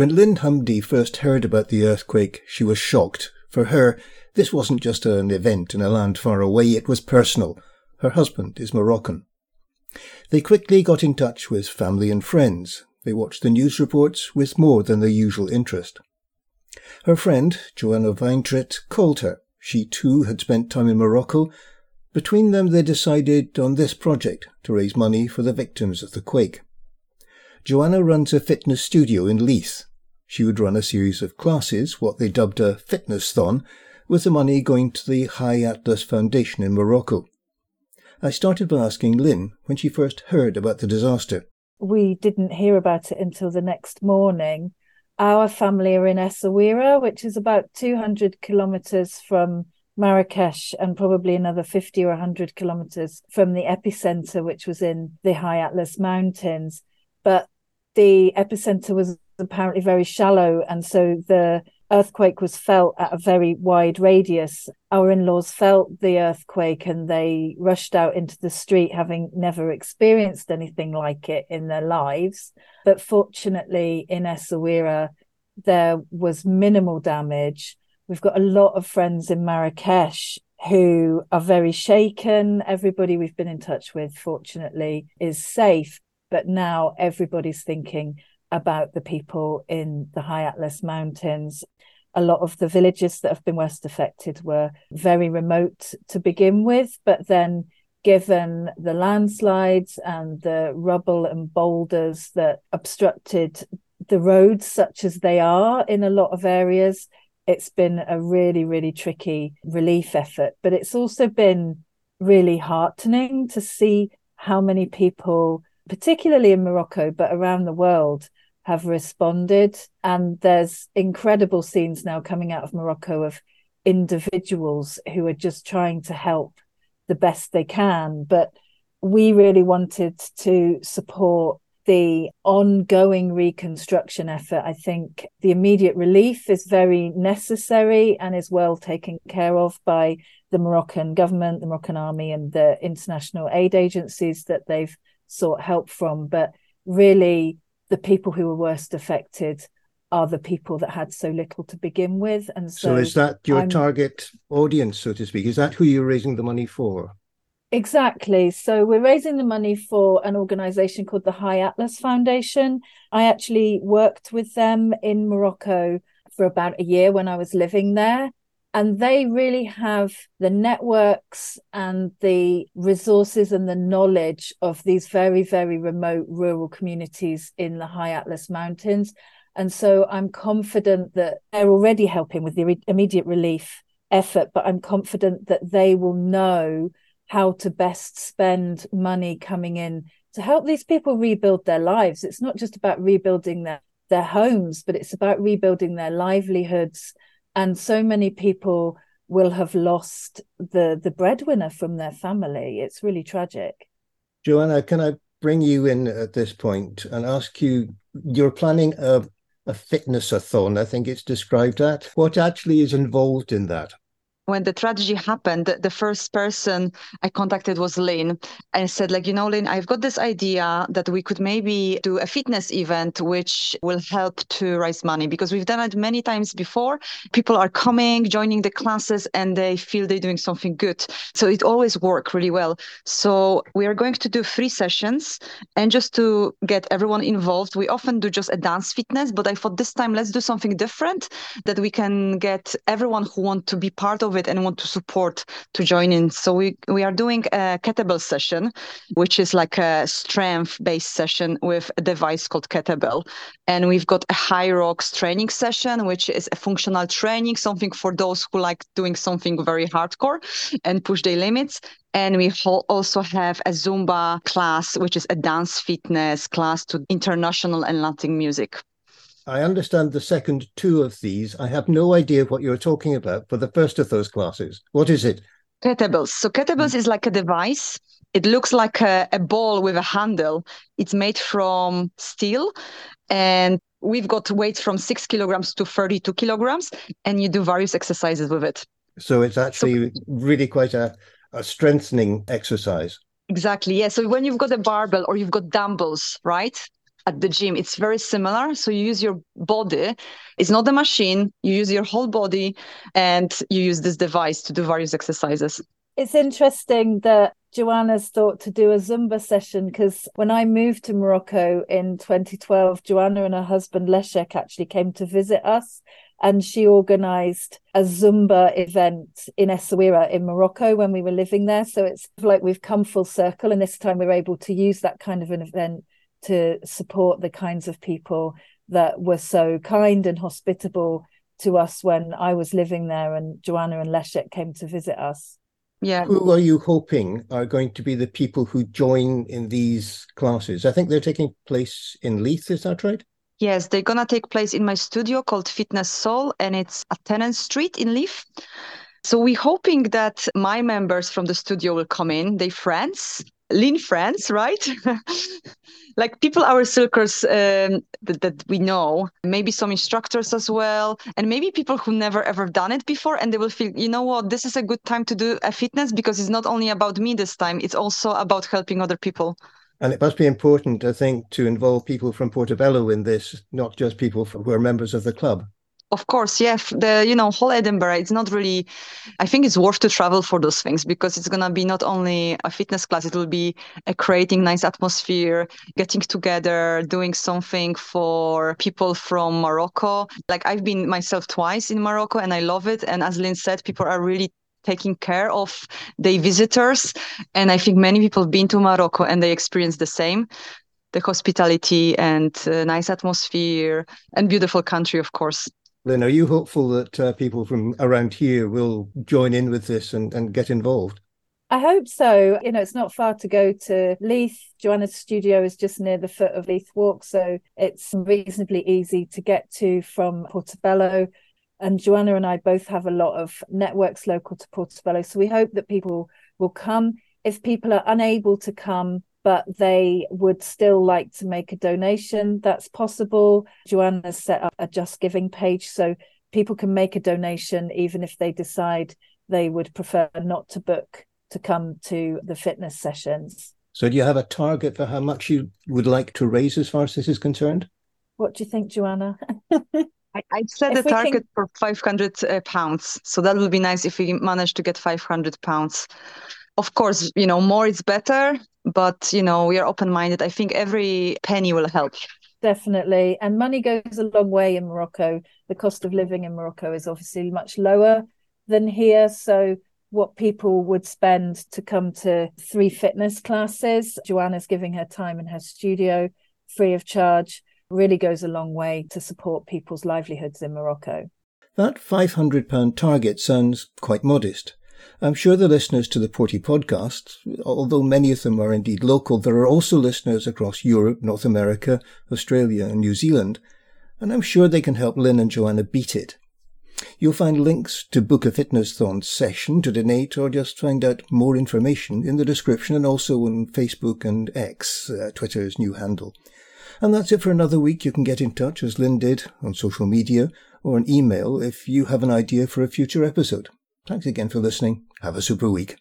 When Lynn Houmdi first heard about the earthquake, she was shocked. For her, this wasn't just an event in a land far away, it was personal. Her husband is Moroccan. They quickly got in touch with family and friends. They watched the news reports with more than their usual interest. Her friend, Joanna Weintritt, called her. She too had spent time in Morocco. Between them, they decided on this project to raise money for the victims of the quake. Joanna runs a fitness studio in Leith. She would run a series of classes, what they dubbed a fitness thon, with the money going to the High Atlas Foundation in Morocco. I started by asking Lynn when she first heard about the disaster. We didn't hear about it until the next morning. Our family are in Essaouira, which is about 200 kilometers from Marrakesh and probably another 50 or 100 kilometers from the epicenter, which was in the High Atlas Mountains. But the epicenter was apparently very shallow. And so the earthquake was felt at a very wide radius. Our in laws felt the earthquake and they rushed out into the street, having never experienced anything like it in their lives. But fortunately, in Essaouira, there was minimal damage. We've got a lot of friends in Marrakesh who are very shaken. Everybody we've been in touch with, fortunately, is safe. But now everybody's thinking about the people in the High Atlas Mountains. A lot of the villages that have been worst affected were very remote to begin with, but then given the landslides and the rubble and boulders that obstructed the roads, such as they are in a lot of areas, it's been a really, really tricky relief effort. But it's also been really heartening to see how many people, particularly in Morocco, but around the world, have responded. And there's incredible scenes now coming out of Morocco of individuals who are just trying to help the best they can. But we really wanted to support the ongoing reconstruction effort. I think the immediate relief is very necessary and is well taken care of by the Moroccan government, the Moroccan army, and the international aid agencies that they've sought help from. But really, the people who were worst affected are the people that had so little to begin with. And so, so is that your I'm, target audience, so to speak? Is that who you're raising the money for? Exactly. So we're raising the money for an organization called the High Atlas Foundation. I actually worked with them in Morocco for about a year when I was living there and they really have the networks and the resources and the knowledge of these very very remote rural communities in the high atlas mountains. And so i'm confident that they're already helping with the immediate relief effort but i'm confident that they will know how to best spend money coming in to help these people rebuild their lives. It's not just about rebuilding their their homes but it's about rebuilding their livelihoods and so many people will have lost the the breadwinner from their family it's really tragic joanna can i bring you in at this point and ask you you're planning a a fitness-a-thon, I think it's described that. What actually is involved in that? When the tragedy happened, the first person I contacted was Lynn and said, like, you know, Lynn, I've got this idea that we could maybe do a fitness event which will help to raise money because we've done it many times before. People are coming, joining the classes, and they feel they're doing something good. So it always works really well. So we are going to do three sessions. And just to get everyone involved, we often do just a dance fitness, but I thought this time let's do something different that we can get everyone who want to be part of it and want to support to join in. So we, we are doing a kettlebell session, which is like a strength based session with a device called kettlebell. And we've got a Hyrox training session, which is a functional training, something for those who like doing something very hardcore and push their limits. And we also have a Zumba class, which is a dance fitness class to international and Latin music. I understand the second two of these. I have no idea what you're talking about for the first of those classes. What is it? Kettlebells. So kettlebells is like a device. It looks like a, a ball with a handle. It's made from steel and we've got weights from six kilograms to 32 kilograms and you do various exercises with it. So it's actually so, really quite a, a strengthening exercise. Exactly. Yeah. So when you've got a barbell or you've got dumbbells, right? At the gym. It's very similar. So you use your body. It's not a machine. You use your whole body and you use this device to do various exercises. It's interesting that Joanna's thought to do a Zumba session because when I moved to Morocco in 2012, Joanna and her husband Leszek actually came to visit us and she organized a Zumba event in Essaouira in Morocco when we were living there. So it's like we've come full circle, and this time we're able to use that kind of an event to support the kinds of people that were so kind and hospitable to us when I was living there and Joanna and Leszek came to visit us. Yeah. Who are you hoping are going to be the people who join in these classes? I think they're taking place in Leith, is that right? Yes, they're gonna take place in my studio called Fitness Soul, and it's at Tennant Street in Leith. So we're hoping that my members from the studio will come in. They friends, Lynn friends, right? like people our circles um, that, that we know maybe some instructors as well and maybe people who never ever done it before and they will feel you know what this is a good time to do a fitness because it's not only about me this time it's also about helping other people and it must be important, I think, to involve people from Portobello in this, not just people who are members of the club. Of course, yeah. The you know whole Edinburgh. It's not really. I think it's worth to travel for those things because it's gonna be not only a fitness class. It will be a creating nice atmosphere, getting together, doing something for people from Morocco. Like I've been myself twice in Morocco and I love it. And as Lynn said, people are really taking care of their visitors. And I think many people have been to Morocco and they experience the same the hospitality and uh, nice atmosphere and beautiful country, of course. Lynn, are you hopeful that uh, people from around here will join in with this and, and get involved? I hope so. You know, it's not far to go to Leith. Joanna's studio is just near the foot of Leith Walk, so it's reasonably easy to get to from Portobello. And Joanna and I both have a lot of networks local to Portobello. So we hope that people will come. If people are unable to come, but they would still like to make a donation, that's possible. Joanna set up a Just Giving page so people can make a donation even if they decide they would prefer not to book to come to the fitness sessions. So, do you have a target for how much you would like to raise as far as this is concerned? What do you think, Joanna? I, I set if a target can... for 500 uh, pounds. So that would be nice if we manage to get 500 pounds. Of course, you know, more is better, but, you know, we are open minded. I think every penny will help. Definitely. And money goes a long way in Morocco. The cost of living in Morocco is obviously much lower than here. So, what people would spend to come to three fitness classes, Joanna's giving her time in her studio free of charge really goes a long way to support people's livelihoods in Morocco. That £500 target sounds quite modest. I'm sure the listeners to the Porty podcast, although many of them are indeed local, there are also listeners across Europe, North America, Australia, and New Zealand, and I'm sure they can help Lynn and Joanna beat it. You'll find links to book a Fitness Thon session to donate or just find out more information in the description and also on Facebook and X, uh, Twitter's new handle. And that's it for another week. You can get in touch as Lynn did on social media or an email if you have an idea for a future episode. Thanks again for listening. Have a super week.